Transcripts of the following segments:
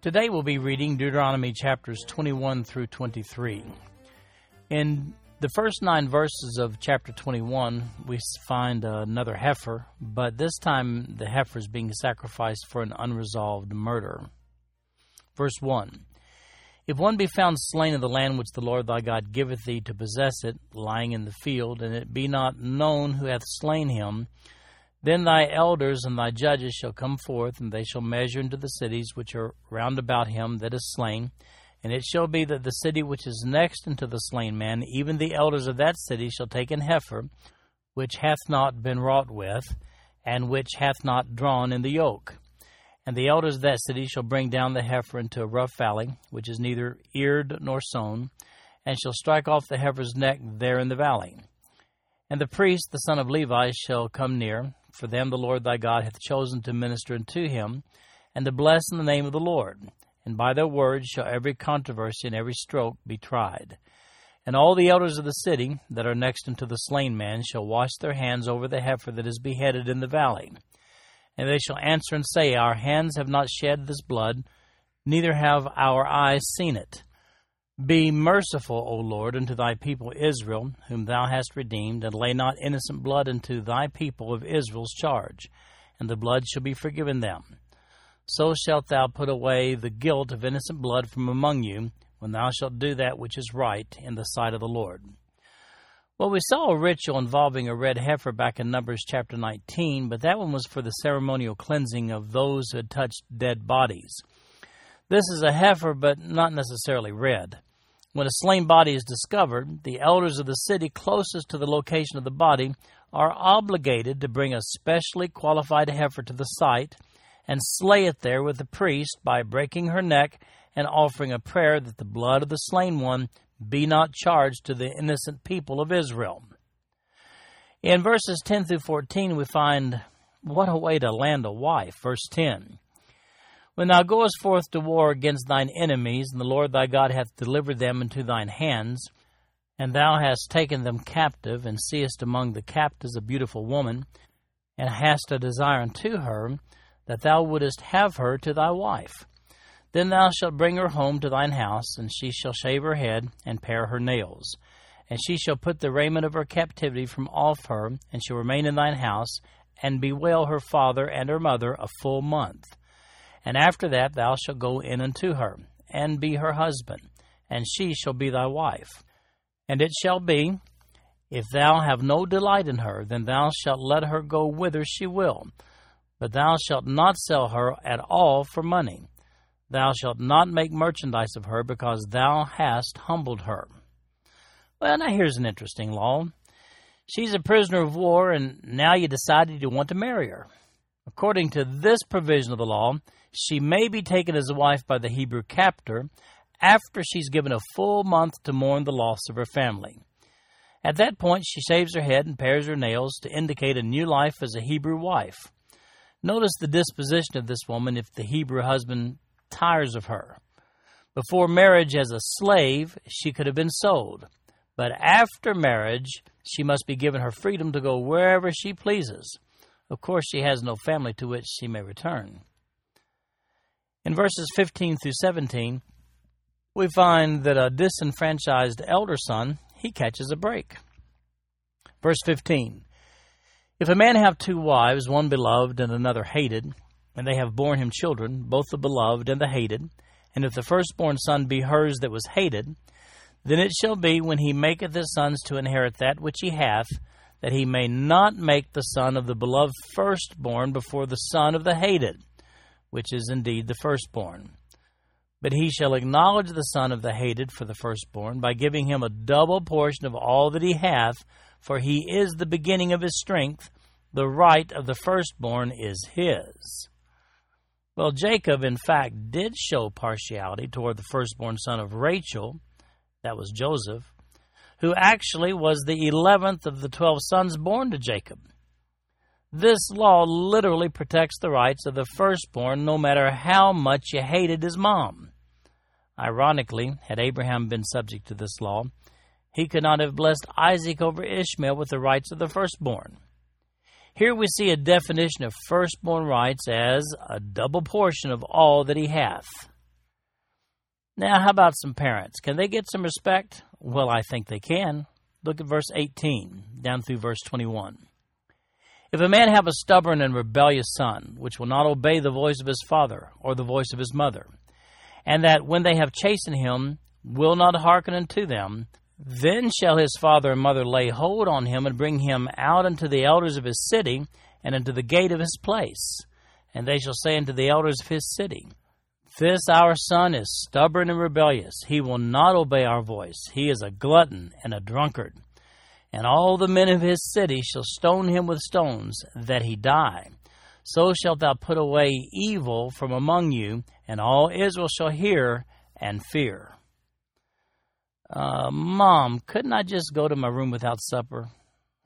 Today we'll be reading Deuteronomy chapters 21 through 23. In the first nine verses of chapter 21, we find another heifer, but this time the heifer is being sacrificed for an unresolved murder. Verse 1 If one be found slain in the land which the Lord thy God giveth thee to possess it, lying in the field, and it be not known who hath slain him, then thy elders and thy judges shall come forth, and they shall measure into the cities which are round about him that is slain and it shall be that the city which is next unto the slain man, even the elders of that city, shall take an heifer, which hath not been wrought with, and which hath not drawn in the yoke. And the elders of that city shall bring down the heifer into a rough valley, which is neither eared nor sown, and shall strike off the heifer's neck there in the valley. And the priest, the son of Levi, shall come near, for them the Lord thy God hath chosen to minister unto him, and to bless in the name of the Lord and by their words shall every controversy and every stroke be tried. And all the elders of the city that are next unto the slain man shall wash their hands over the heifer that is beheaded in the valley. And they shall answer and say, Our hands have not shed this blood, neither have our eyes seen it. Be merciful, O Lord, unto thy people Israel, whom thou hast redeemed, and lay not innocent blood unto thy people of Israel's charge, and the blood shall be forgiven them so shalt thou put away the guilt of innocent blood from among you, when thou shalt do that which is right in the sight of the Lord. Well, we saw a ritual involving a red heifer back in Numbers chapter 19, but that one was for the ceremonial cleansing of those who had touched dead bodies. This is a heifer, but not necessarily red. When a slain body is discovered, the elders of the city closest to the location of the body are obligated to bring a specially qualified heifer to the site and slay it there with the priest by breaking her neck and offering a prayer that the blood of the slain one be not charged to the innocent people of Israel. In verses 10 through 14, we find what a way to land a wife. Verse 10 When thou goest forth to war against thine enemies, and the Lord thy God hath delivered them into thine hands, and thou hast taken them captive, and seest among the captives a beautiful woman, and hast a desire unto her, that thou wouldest have her to thy wife. Then thou shalt bring her home to thine house, and she shall shave her head and pare her nails. And she shall put the raiment of her captivity from off her, and shall remain in thine house, and bewail her father and her mother a full month. And after that thou shalt go in unto her, and be her husband, and she shall be thy wife. And it shall be, if thou have no delight in her, then thou shalt let her go whither she will but thou shalt not sell her at all for money. Thou shalt not make merchandise of her, because thou hast humbled her. Well, now here's an interesting law. She's a prisoner of war, and now you decided you want to marry her. According to this provision of the law, she may be taken as a wife by the Hebrew captor after she's given a full month to mourn the loss of her family. At that point, she shaves her head and pares her nails to indicate a new life as a Hebrew wife. Notice the disposition of this woman if the Hebrew husband tires of her. Before marriage as a slave, she could have been sold. But after marriage, she must be given her freedom to go wherever she pleases. Of course, she has no family to which she may return. In verses 15 through 17, we find that a disenfranchised elder son, he catches a break. Verse 15 if a man have two wives, one beloved and another hated, and they have borne him children, both the beloved and the hated, and if the firstborn son be hers that was hated, then it shall be when he maketh his sons to inherit that which he hath, that he may not make the son of the beloved firstborn before the son of the hated, which is indeed the firstborn. But he shall acknowledge the son of the hated for the firstborn, by giving him a double portion of all that he hath, for he is the beginning of his strength. The right of the firstborn is his. Well, Jacob, in fact, did show partiality toward the firstborn son of Rachel, that was Joseph, who actually was the eleventh of the twelve sons born to Jacob. This law literally protects the rights of the firstborn no matter how much you hated his mom. Ironically, had Abraham been subject to this law, he could not have blessed Isaac over Ishmael with the rights of the firstborn. Here we see a definition of firstborn rights as a double portion of all that he hath. Now, how about some parents? Can they get some respect? Well, I think they can. Look at verse 18 down through verse 21. If a man have a stubborn and rebellious son, which will not obey the voice of his father or the voice of his mother, and that when they have chastened him, will not hearken unto them, then shall his father and mother lay hold on him and bring him out unto the elders of his city and unto the gate of his place. And they shall say unto the elders of his city, This our son is stubborn and rebellious. He will not obey our voice. He is a glutton and a drunkard. And all the men of his city shall stone him with stones, that he die. So shalt thou put away evil from among you, and all Israel shall hear and fear. Uh, mom, couldn't I just go to my room without supper?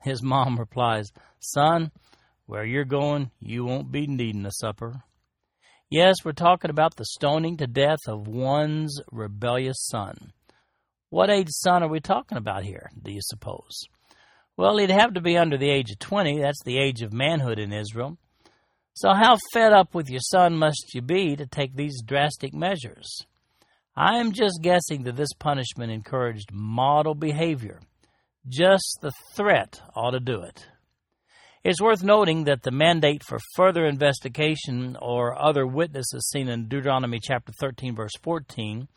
His mom replies, Son, where you're going, you won't be needing a supper. Yes, we're talking about the stoning to death of one's rebellious son. What age son are we talking about here, do you suppose? Well, he'd have to be under the age of 20. That's the age of manhood in Israel. So, how fed up with your son must you be to take these drastic measures? I am just guessing that this punishment encouraged model behavior. Just the threat ought to do it. It's worth noting that the mandate for further investigation or other witnesses seen in Deuteronomy chapter 13 verse 14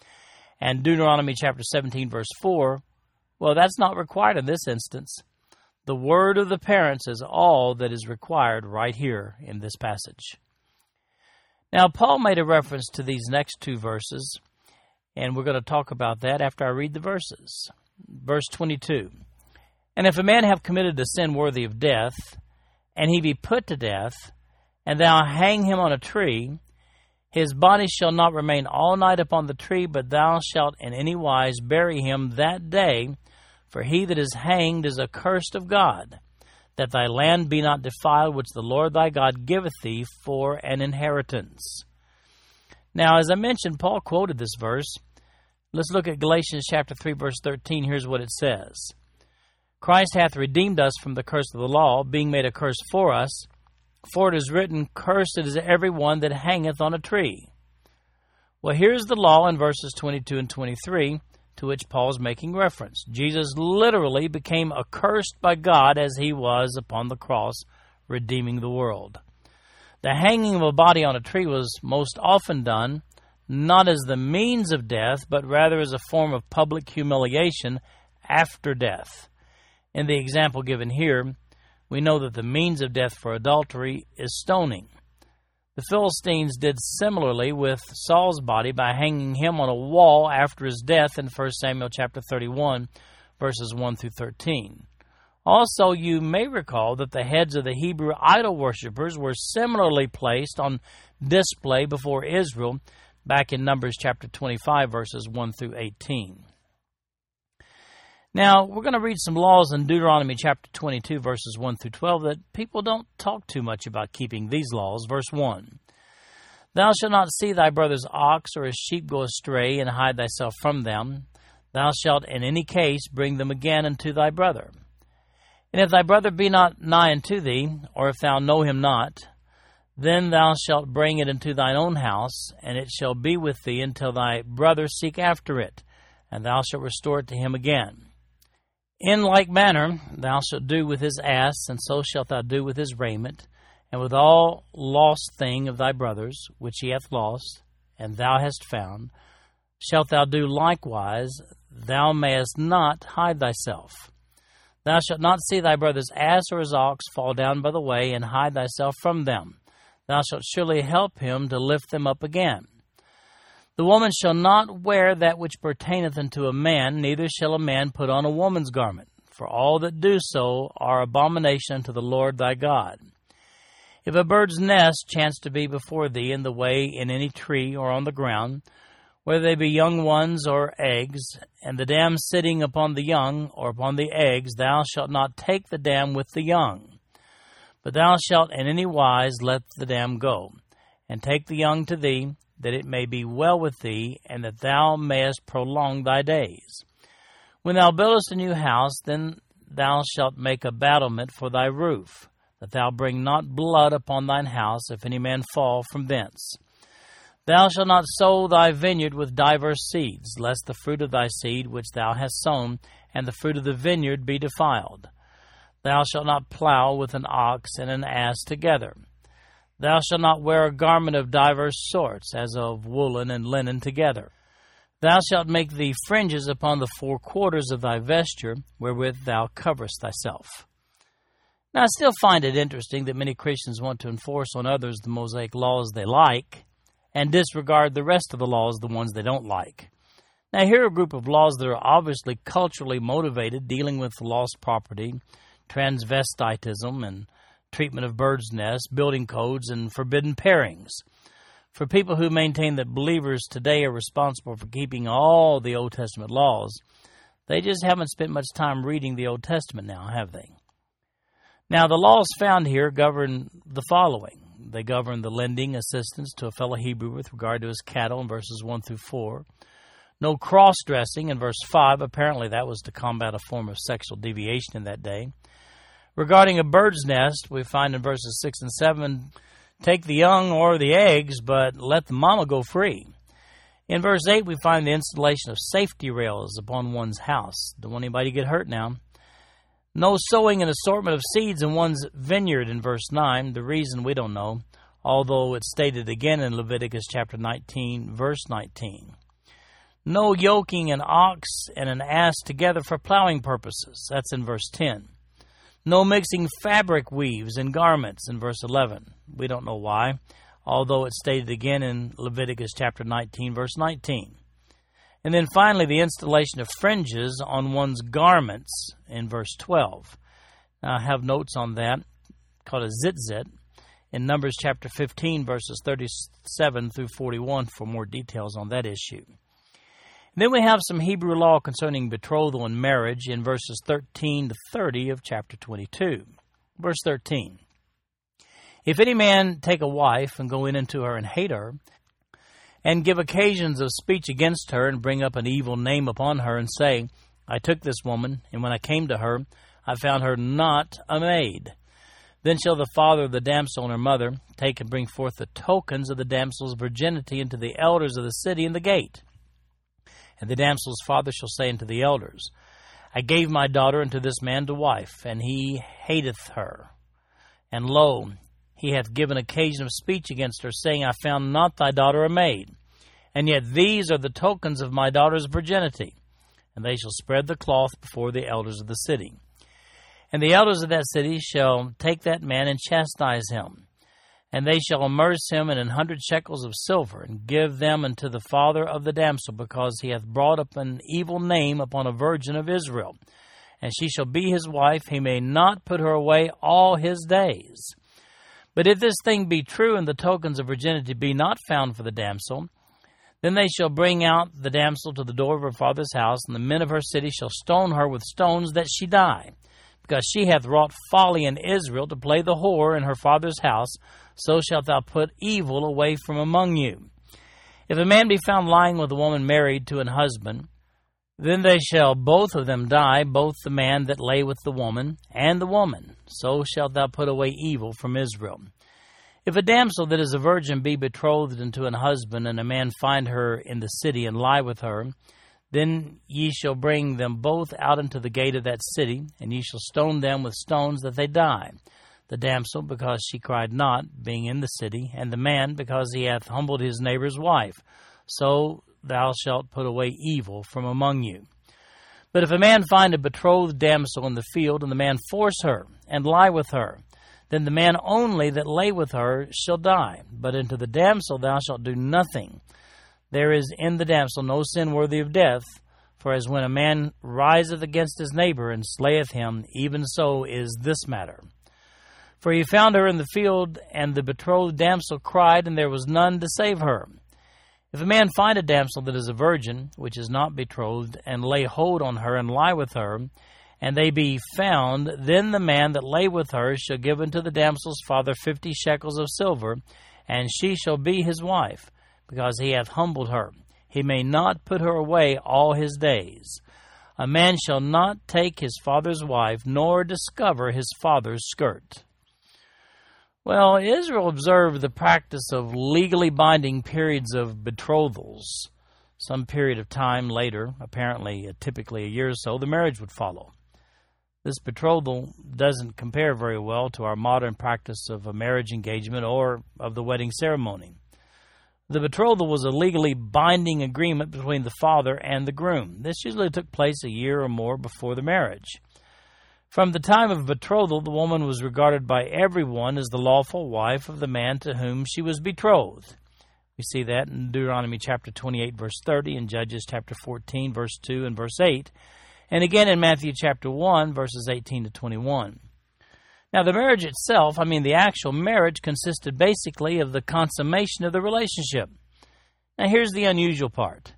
and Deuteronomy chapter 17 verse 4, well that's not required in this instance. The word of the parents is all that is required right here in this passage. Now Paul made a reference to these next two verses and we're going to talk about that after I read the verses. Verse 22 And if a man have committed a sin worthy of death, and he be put to death, and thou hang him on a tree, his body shall not remain all night upon the tree, but thou shalt in any wise bury him that day. For he that is hanged is accursed of God, that thy land be not defiled, which the Lord thy God giveth thee for an inheritance. Now, as I mentioned, Paul quoted this verse Let's look at Galatians chapter 3 verse 13. Here's what it says. Christ hath redeemed us from the curse of the law, being made a curse for us. For it is written, Cursed is every one that hangeth on a tree. Well, here's the law in verses 22 and 23 to which Paul is making reference. Jesus literally became accursed by God as he was upon the cross, redeeming the world. The hanging of a body on a tree was most often done not as the means of death, but rather as a form of public humiliation after death. In the example given here, we know that the means of death for adultery is stoning. The Philistines did similarly with Saul's body by hanging him on a wall after his death in 1 Samuel chapter 31 verses 1 through 13. Also, you may recall that the heads of the Hebrew idol worshippers were similarly placed on display before Israel back in Numbers chapter 25, verses 1 through 18. Now, we're going to read some laws in Deuteronomy chapter 22, verses 1 through 12, that people don't talk too much about keeping these laws. Verse 1 Thou shalt not see thy brother's ox or his sheep go astray, and hide thyself from them. Thou shalt in any case bring them again unto thy brother. And if thy brother be not nigh unto thee, or if thou know him not, then thou shalt bring it into thine own house, and it shall be with thee until thy brother seek after it, and thou shalt restore it to him again. In like manner thou shalt do with his ass, and so shalt thou do with his raiment, and with all lost thing of thy brother's, which he hath lost, and thou hast found, shalt thou do likewise, thou mayest not hide thyself. Thou shalt not see thy brother's ass or his ox fall down by the way, and hide thyself from them thou shalt surely help him to lift them up again. The woman shall not wear that which pertaineth unto a man, neither shall a man put on a woman's garment, for all that do so are abomination unto the Lord thy God. If a bird's nest chance to be before thee in the way in any tree or on the ground, whether they be young ones or eggs, and the dam sitting upon the young or upon the eggs, thou shalt not take the dam with the young. But thou shalt in any wise let the dam go, and take the young to thee, that it may be well with thee, and that thou mayest prolong thy days. When thou buildest a new house, then thou shalt make a battlement for thy roof, that thou bring not blood upon thine house, if any man fall from thence. Thou shalt not sow thy vineyard with divers seeds, lest the fruit of thy seed which thou hast sown, and the fruit of the vineyard be defiled. Thou shalt not plow with an ox and an ass together. Thou shalt not wear a garment of divers sorts, as of woolen and linen together. Thou shalt make thee fringes upon the four quarters of thy vesture, wherewith thou coverest thyself. Now, I still find it interesting that many Christians want to enforce on others the Mosaic laws they like and disregard the rest of the laws, the ones they don't like. Now, here are a group of laws that are obviously culturally motivated, dealing with lost property, transvestitism, and treatment of birds' nests, building codes, and forbidden pairings. For people who maintain that believers today are responsible for keeping all the Old Testament laws, they just haven't spent much time reading the Old Testament now, have they? Now, the laws found here govern the following they govern the lending assistance to a fellow Hebrew with regard to his cattle in verses 1 through 4. No cross dressing in verse 5. Apparently, that was to combat a form of sexual deviation in that day. Regarding a bird's nest, we find in verses 6 and 7 take the young or the eggs, but let the mama go free. In verse 8, we find the installation of safety rails upon one's house. Don't want anybody to get hurt now. No sowing an assortment of seeds in one's vineyard in verse 9. The reason we don't know, although it's stated again in Leviticus chapter 19, verse 19. No yoking an ox and an ass together for plowing purposes. That's in verse 10. No mixing fabric weaves and garments in verse 11. We don't know why, although it's stated again in Leviticus chapter 19, verse 19. And then finally, the installation of fringes on one's garments in verse 12. Now, I have notes on that called a zitzit in Numbers chapter 15, verses 37 through 41 for more details on that issue. Then we have some Hebrew law concerning betrothal and marriage in verses 13 to 30 of chapter 22. Verse 13 If any man take a wife and go in unto her and hate her, and give occasions of speech against her, and bring up an evil name upon her, and say, I took this woman, and when I came to her, I found her not a maid. Then shall the father of the damsel and her mother take and bring forth the tokens of the damsel's virginity unto the elders of the city in the gate. And the damsel's father shall say unto the elders, I gave my daughter unto this man to wife, and he hateth her. And lo, he hath given occasion of speech against her, saying, I found not thy daughter a maid. And yet these are the tokens of my daughter's virginity. And they shall spread the cloth before the elders of the city. And the elders of that city shall take that man and chastise him and they shall amerce him in an hundred shekels of silver, and give them unto the father of the damsel, because he hath brought up an evil name upon a virgin of Israel. And she shall be his wife, he may not put her away all his days. But if this thing be true, and the tokens of virginity be not found for the damsel, then they shall bring out the damsel to the door of her father's house, and the men of her city shall stone her with stones that she die, because she hath wrought folly in Israel to play the whore in her father's house so shalt thou put evil away from among you. If a man be found lying with a woman married to an husband, then they shall both of them die, both the man that lay with the woman and the woman. So shalt thou put away evil from Israel. If a damsel that is a virgin be betrothed unto an husband, and a man find her in the city and lie with her, then ye shall bring them both out into the gate of that city, and ye shall stone them with stones that they die the damsel because she cried not, being in the city, and the man because he hath humbled his neighbor's wife. So thou shalt put away evil from among you. But if a man find a betrothed damsel in the field, and the man force her, and lie with her, then the man only that lay with her shall die. But unto the damsel thou shalt do nothing. There is in the damsel no sin worthy of death, for as when a man riseth against his neighbor and slayeth him, even so is this matter. For he found her in the field, and the betrothed damsel cried, and there was none to save her. If a man find a damsel that is a virgin, which is not betrothed, and lay hold on her, and lie with her, and they be found, then the man that lay with her shall give unto the damsel's father fifty shekels of silver, and she shall be his wife, because he hath humbled her. He may not put her away all his days. A man shall not take his father's wife, nor discover his father's skirt. Well, Israel observed the practice of legally binding periods of betrothals. Some period of time later, apparently uh, typically a year or so, the marriage would follow. This betrothal doesn't compare very well to our modern practice of a marriage engagement or of the wedding ceremony. The betrothal was a legally binding agreement between the father and the groom. This usually took place a year or more before the marriage. From the time of betrothal, the woman was regarded by everyone as the lawful wife of the man to whom she was betrothed. We see that in Deuteronomy chapter 28, verse 30, and Judges chapter 14, verse 2 and verse 8, and again in Matthew chapter 1, verses 18 to 21. Now, the marriage itself, I mean, the actual marriage, consisted basically of the consummation of the relationship. Now, here's the unusual part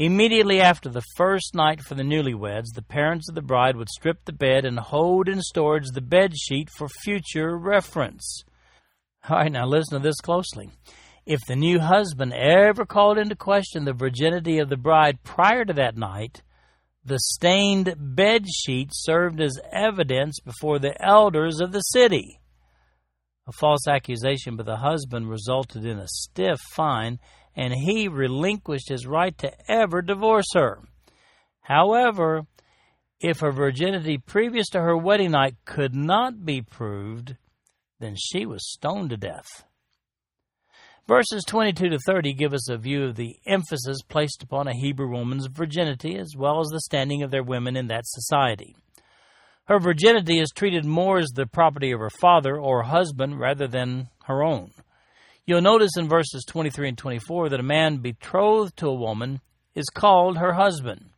Immediately after the first night for the newlyweds, the parents of the bride would strip the bed and hold in storage the bed sheet for future reference. All right, now listen to this closely. If the new husband ever called into question the virginity of the bride prior to that night, the stained bed sheet served as evidence before the elders of the city. A false accusation by the husband resulted in a stiff fine and he relinquished his right to ever divorce her. However, if her virginity previous to her wedding night could not be proved, then she was stoned to death. Verses 22 to 30 give us a view of the emphasis placed upon a Hebrew woman's virginity as well as the standing of their women in that society. Her virginity is treated more as the property of her father or husband rather than her own. You'll notice in verses 23 and 24 that a man betrothed to a woman is called her husband.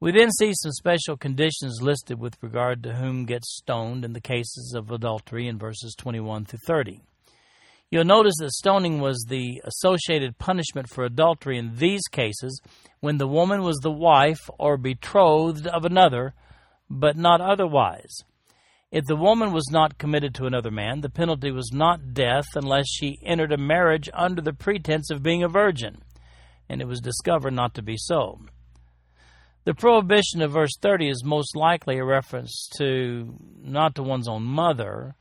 We then see some special conditions listed with regard to whom gets stoned in the cases of adultery in verses 21 through 30. You'll notice that stoning was the associated punishment for adultery in these cases when the woman was the wife or betrothed of another, but not otherwise. If the woman was not committed to another man, the penalty was not death unless she entered a marriage under the pretense of being a virgin, and it was discovered not to be so. The prohibition of verse 30 is most likely a reference to not to one's own mother,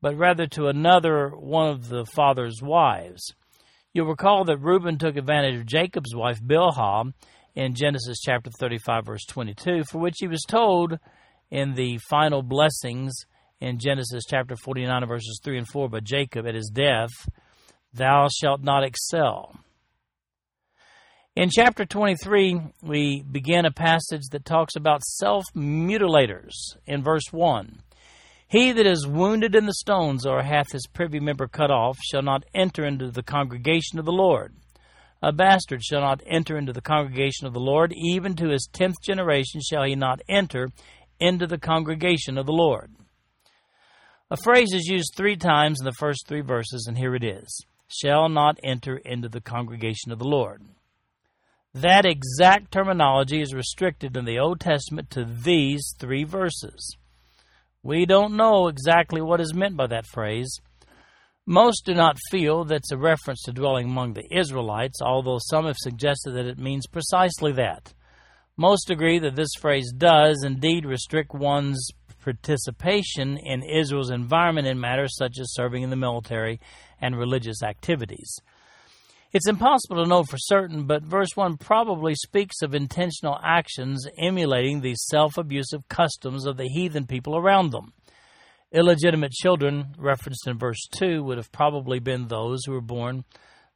but rather to another one of the father's wives. You'll recall that Reuben took advantage of Jacob's wife Bilhah in Genesis chapter 35 verse 22, for which he was told in the final blessings in Genesis chapter 49, verses 3 and 4 by Jacob at his death, Thou shalt not excel. In chapter 23, we begin a passage that talks about self mutilators in verse 1. He that is wounded in the stones or hath his privy member cut off shall not enter into the congregation of the Lord. A bastard shall not enter into the congregation of the Lord, even to his tenth generation shall he not enter into the congregation of the Lord. A phrase is used three times in the first three verses, and here it is shall not enter into the congregation of the Lord. That exact terminology is restricted in the Old Testament to these three verses. We don't know exactly what is meant by that phrase. Most do not feel that's a reference to dwelling among the Israelites, although some have suggested that it means precisely that. Most agree that this phrase does indeed restrict one's participation in Israel's environment in matters such as serving in the military and religious activities. It's impossible to know for certain, but verse 1 probably speaks of intentional actions emulating the self abusive customs of the heathen people around them. Illegitimate children, referenced in verse 2, would have probably been those who were born,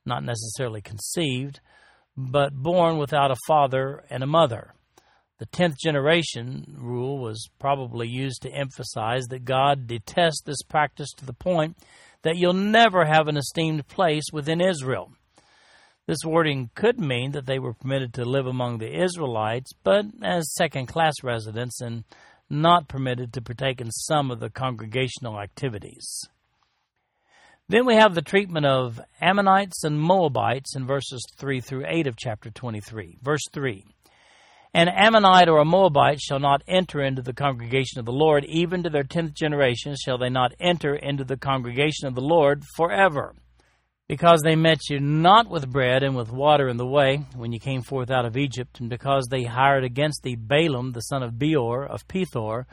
not necessarily conceived, but born without a father and a mother. The tenth generation rule was probably used to emphasize that God detests this practice to the point that you'll never have an esteemed place within Israel. This wording could mean that they were permitted to live among the Israelites, but as second class residents and not permitted to partake in some of the congregational activities. Then we have the treatment of Ammonites and Moabites in verses 3 through 8 of chapter 23. Verse 3 An Ammonite or a Moabite shall not enter into the congregation of the Lord, even to their tenth generation shall they not enter into the congregation of the Lord forever. Because they met you not with bread and with water in the way when you came forth out of Egypt, and because they hired against thee Balaam the son of Beor of Pethor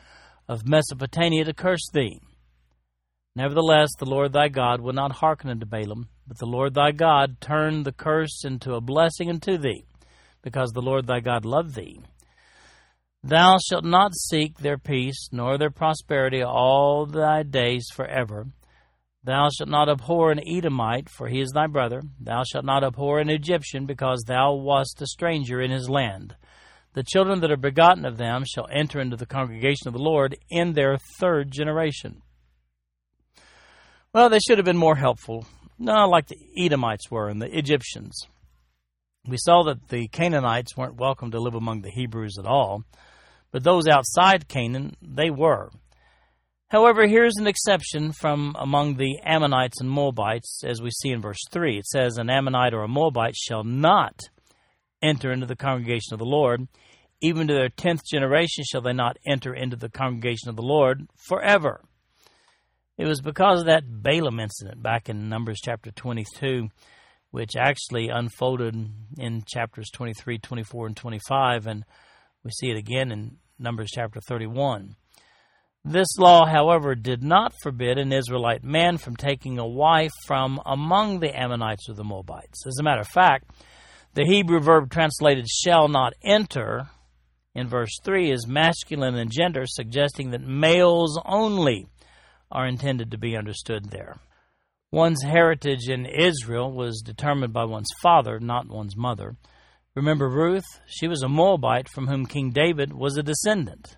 of Mesopotamia to curse thee. Nevertheless, the Lord thy God would not hearken unto Balaam, but the Lord thy God turned the curse into a blessing unto thee, because the Lord thy God loved thee. Thou shalt not seek their peace, nor their prosperity all thy days forever. Thou shalt not abhor an Edomite, for he is thy brother. Thou shalt not abhor an Egyptian, because thou wast a stranger in his land. The children that are begotten of them shall enter into the congregation of the Lord in their third generation. Well, they should have been more helpful, no, like the Edomites were and the Egyptians. We saw that the Canaanites weren't welcome to live among the Hebrews at all, but those outside Canaan, they were. However, here's an exception from among the Ammonites and Moabites, as we see in verse 3. It says, An Ammonite or a Moabite shall not enter into the congregation of the Lord. Even to their tenth generation shall they not enter into the congregation of the Lord forever. It was because of that Balaam incident back in Numbers chapter 22, which actually unfolded in chapters 23, 24, and 25, and we see it again in Numbers chapter 31. This law, however, did not forbid an Israelite man from taking a wife from among the Ammonites or the Moabites. As a matter of fact, the Hebrew verb translated shall not enter in verse 3 is masculine in gender, suggesting that males only are intended to be understood there. One's heritage in Israel was determined by one's father, not one's mother. Remember Ruth? She was a Moabite from whom King David was a descendant.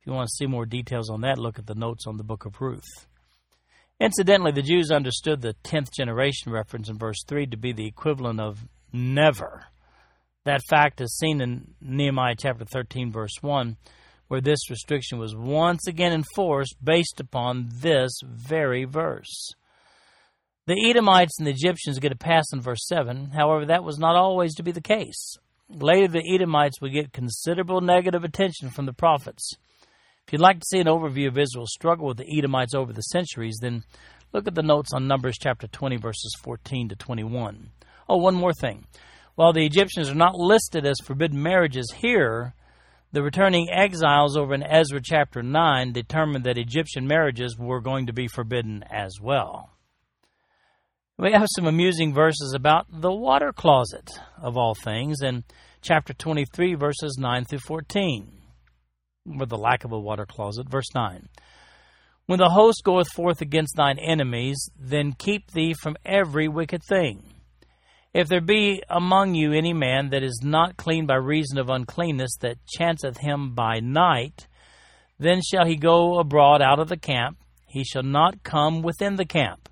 If you want to see more details on that, look at the notes on the book of Ruth. Incidentally, the Jews understood the 10th generation reference in verse 3 to be the equivalent of never. That fact is seen in Nehemiah chapter 13, verse 1 where this restriction was once again enforced based upon this very verse. The Edomites and the Egyptians get a pass in verse 7. However, that was not always to be the case. Later, the Edomites would get considerable negative attention from the prophets. If you'd like to see an overview of Israel's struggle with the Edomites over the centuries, then look at the notes on Numbers chapter 20, verses 14 to 21. Oh, one more thing. While the Egyptians are not listed as forbidden marriages here, the returning exiles over in Ezra chapter 9 determined that Egyptian marriages were going to be forbidden as well. We have some amusing verses about the water closet, of all things, in chapter 23, verses 9 through 14, or the lack of a water closet. Verse 9 When the host goeth forth against thine enemies, then keep thee from every wicked thing if there be among you any man that is not clean by reason of uncleanness that chanceth him by night, then shall he go abroad out of the camp. He shall not come within the camp.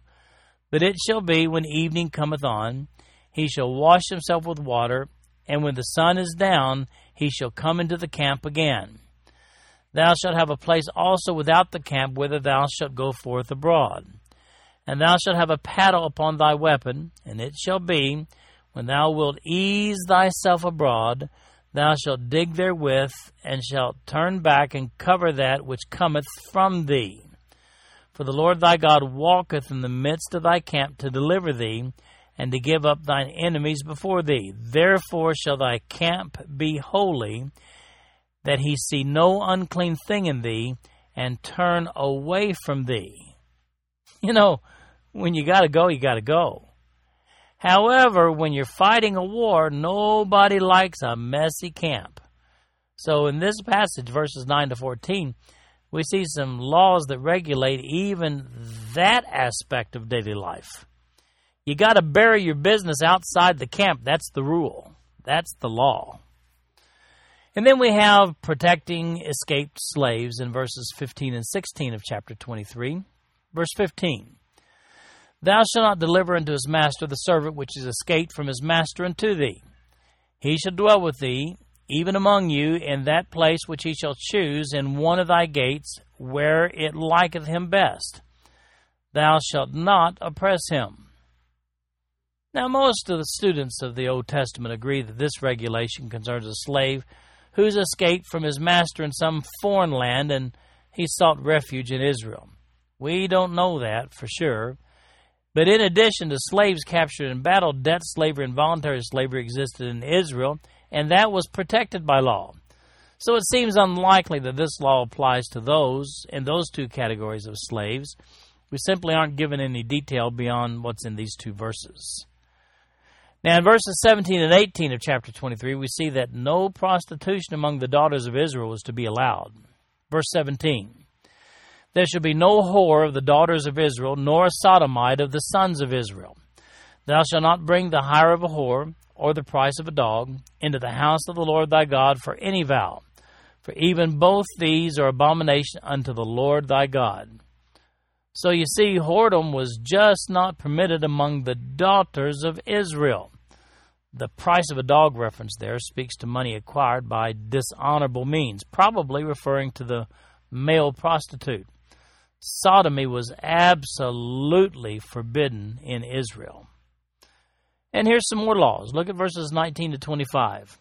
But it shall be when evening cometh on, he shall wash himself with water, and when the sun is down, he shall come into the camp again. Thou shalt have a place also without the camp whither thou shalt go forth abroad. And thou shalt have a paddle upon thy weapon, and it shall be, when thou wilt ease thyself abroad, thou shalt dig therewith, and shalt turn back and cover that which cometh from thee. For the Lord thy God walketh in the midst of thy camp to deliver thee, and to give up thine enemies before thee. Therefore shall thy camp be holy, that he see no unclean thing in thee, and turn away from thee. You know, when you got to go, you got to go. However, when you're fighting a war, nobody likes a messy camp. So in this passage, verses 9 to 14, we see some laws that regulate even that aspect of daily life. You got to bury your business outside the camp. That's the rule. That's the law. And then we have protecting escaped slaves in verses 15 and 16 of chapter 23. Verse 15 Thou shalt not deliver unto his master the servant which is escaped from his master unto thee. He shall dwell with thee, even among you, in that place which he shall choose, in one of thy gates, where it liketh him best. Thou shalt not oppress him. Now, most of the students of the Old Testament agree that this regulation concerns a slave who's escaped from his master in some foreign land and he sought refuge in Israel. We don't know that for sure. But in addition to slaves captured in battle, debt slavery and voluntary slavery existed in Israel, and that was protected by law. So it seems unlikely that this law applies to those in those two categories of slaves. We simply aren't given any detail beyond what's in these two verses. Now, in verses 17 and 18 of chapter 23, we see that no prostitution among the daughters of Israel was to be allowed. Verse 17 There shall be no whore of the daughters of Israel, nor a sodomite of the sons of Israel. Thou shalt not bring the hire of a whore, or the price of a dog, into the house of the Lord thy God for any vow. For even both these are abomination unto the Lord thy God. So you see, whoredom was just not permitted among the daughters of Israel. The price of a dog reference there speaks to money acquired by dishonorable means, probably referring to the male prostitute. Sodomy was absolutely forbidden in Israel. And here's some more laws. Look at verses 19 to 25.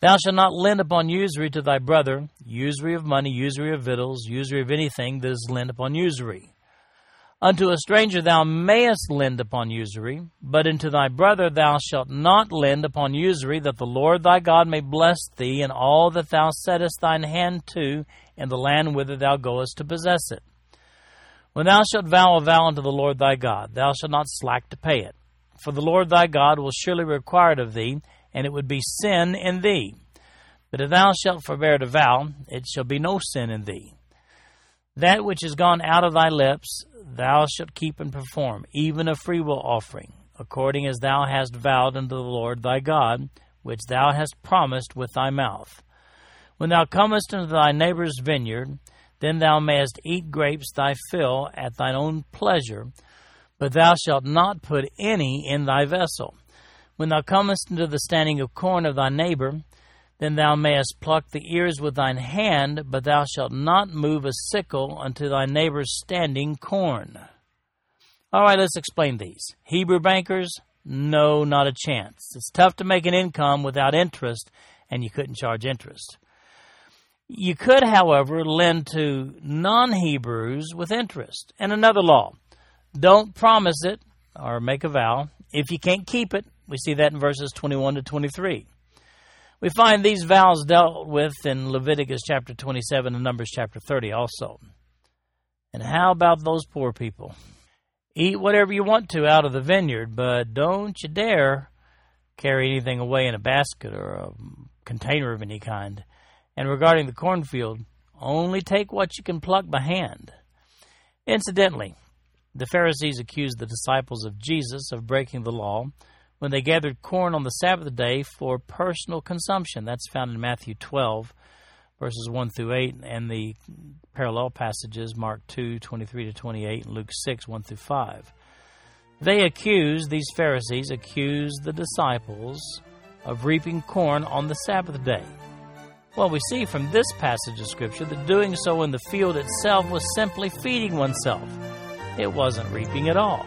Thou shalt not lend upon usury to thy brother, usury of money, usury of victuals, usury of anything that is lent upon usury. Unto a stranger thou mayest lend upon usury, but unto thy brother thou shalt not lend upon usury, that the Lord thy God may bless thee in all that thou settest thine hand to in the land whither thou goest to possess it. When thou shalt vow a vow unto the Lord thy God, thou shalt not slack to pay it. For the Lord thy God will surely require it of thee, and it would be sin in thee. But if thou shalt forbear to vow, it shall be no sin in thee. That which is gone out of thy lips, thou shalt keep and perform, even a freewill offering, according as thou hast vowed unto the Lord thy God, which thou hast promised with thy mouth. When thou comest into thy neighbour's vineyard, then thou mayest eat grapes thy fill at thine own pleasure, but thou shalt not put any in thy vessel. When thou comest into the standing of corn of thy neighbour, then thou mayest pluck the ears with thine hand, but thou shalt not move a sickle unto thy neighbor's standing corn. All right, let's explain these. Hebrew bankers, no, not a chance. It's tough to make an income without interest, and you couldn't charge interest. You could, however, lend to non Hebrews with interest. And another law don't promise it or make a vow if you can't keep it. We see that in verses 21 to 23. We find these vows dealt with in Leviticus chapter 27 and Numbers chapter 30 also. And how about those poor people? Eat whatever you want to out of the vineyard, but don't you dare carry anything away in a basket or a container of any kind. And regarding the cornfield, only take what you can pluck by hand. Incidentally, the Pharisees accused the disciples of Jesus of breaking the law when they gathered corn on the Sabbath day for personal consumption. That's found in Matthew 12, verses 1 through 8, and the parallel passages, Mark 2, 23 to 28, and Luke 6, 1 through 5. They accused, these Pharisees accused the disciples of reaping corn on the Sabbath day. Well, we see from this passage of Scripture that doing so in the field itself was simply feeding oneself. It wasn't reaping at all.